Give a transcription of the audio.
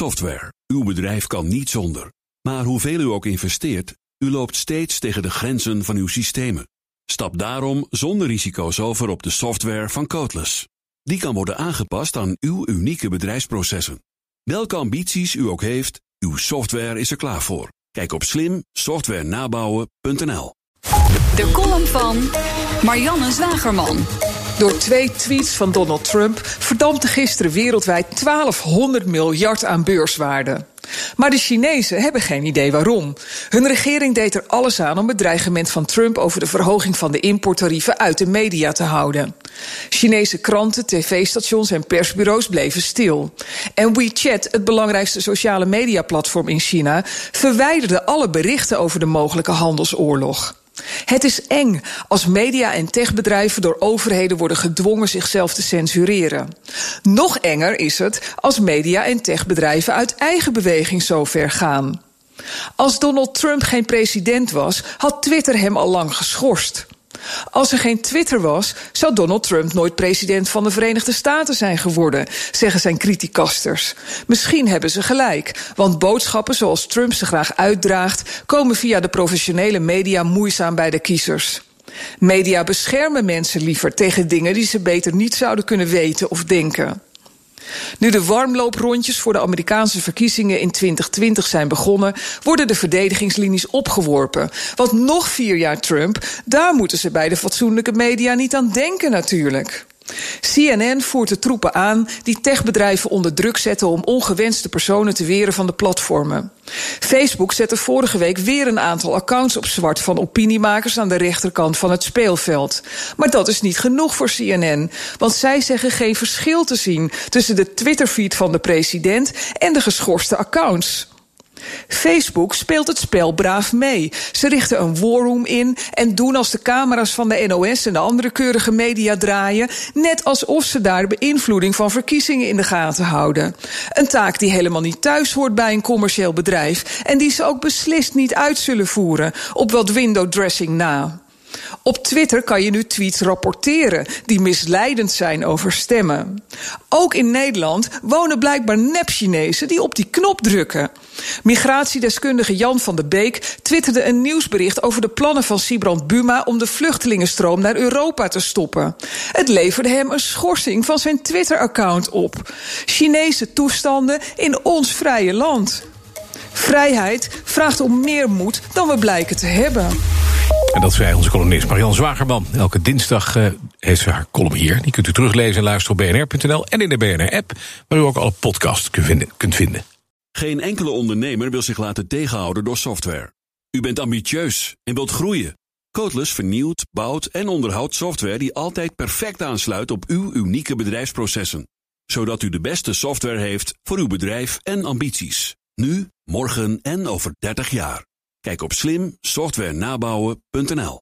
Software. Uw bedrijf kan niet zonder. Maar hoeveel u ook investeert, u loopt steeds tegen de grenzen van uw systemen. Stap daarom zonder risico's over op de software van Codeless. Die kan worden aangepast aan uw unieke bedrijfsprocessen. Welke ambities u ook heeft, uw software is er klaar voor. Kijk op slimsoftwarenabouwen.nl. De column van Marianne Zwagerman. Door twee tweets van Donald Trump verdampte gisteren wereldwijd 1200 miljard aan beurswaarde. Maar de Chinezen hebben geen idee waarom. Hun regering deed er alles aan om het dreigement van Trump over de verhoging van de importtarieven uit de media te houden. Chinese kranten, tv-stations en persbureaus bleven stil. En WeChat, het belangrijkste sociale mediaplatform in China, verwijderde alle berichten over de mogelijke handelsoorlog. Het is eng als media- en techbedrijven door overheden worden gedwongen zichzelf te censureren. Nog enger is het als media- en techbedrijven uit eigen beweging zo ver gaan. Als Donald Trump geen president was, had Twitter hem al lang geschorst. Als er geen Twitter was, zou Donald Trump nooit president van de Verenigde Staten zijn geworden, zeggen zijn criticasters. Misschien hebben ze gelijk, want boodschappen zoals Trump ze graag uitdraagt, komen via de professionele media moeizaam bij de kiezers. Media beschermen mensen liever tegen dingen die ze beter niet zouden kunnen weten of denken. Nu de warmlooprondjes voor de Amerikaanse verkiezingen in 2020 zijn begonnen, worden de verdedigingslinies opgeworpen. Want nog vier jaar Trump, daar moeten ze bij de fatsoenlijke media niet aan denken natuurlijk. CNN voert de troepen aan die techbedrijven onder druk zetten om ongewenste personen te weren van de platformen. Facebook zette vorige week weer een aantal accounts op zwart van opiniemakers aan de rechterkant van het speelveld. Maar dat is niet genoeg voor CNN, want zij zeggen geen verschil te zien tussen de Twitterfeed van de president en de geschorste accounts. Facebook speelt het spel braaf mee. Ze richten een warroom in en doen als de camera's van de NOS en de andere keurige media draaien, net alsof ze daar de beïnvloeding van verkiezingen in de gaten houden. Een taak die helemaal niet thuis hoort bij een commercieel bedrijf en die ze ook beslist niet uit zullen voeren op wat window dressing na. Op Twitter kan je nu tweets rapporteren die misleidend zijn over stemmen. Ook in Nederland wonen blijkbaar nep-Chinezen die op die knop drukken. Migratiedeskundige Jan van der Beek twitterde een nieuwsbericht over de plannen van Sibrand Buma om de vluchtelingenstroom naar Europa te stoppen. Het leverde hem een schorsing van zijn Twitter-account op. Chinese toestanden in ons vrije land. Vrijheid vraagt om meer moed dan we blijken te hebben. En dat zei onze columnist Marian Zwagerman. Elke dinsdag uh, heeft ze haar column hier. Die kunt u teruglezen en luisteren op bnr.nl en in de BNR-app... waar u ook alle podcasts kunt vinden. Geen enkele ondernemer wil zich laten tegenhouden door software. U bent ambitieus en wilt groeien. Codeless vernieuwt, bouwt en onderhoudt software... die altijd perfect aansluit op uw unieke bedrijfsprocessen. Zodat u de beste software heeft voor uw bedrijf en ambities. Nu, morgen en over 30 jaar. Kijk op slimsoftwarenabouwen.nl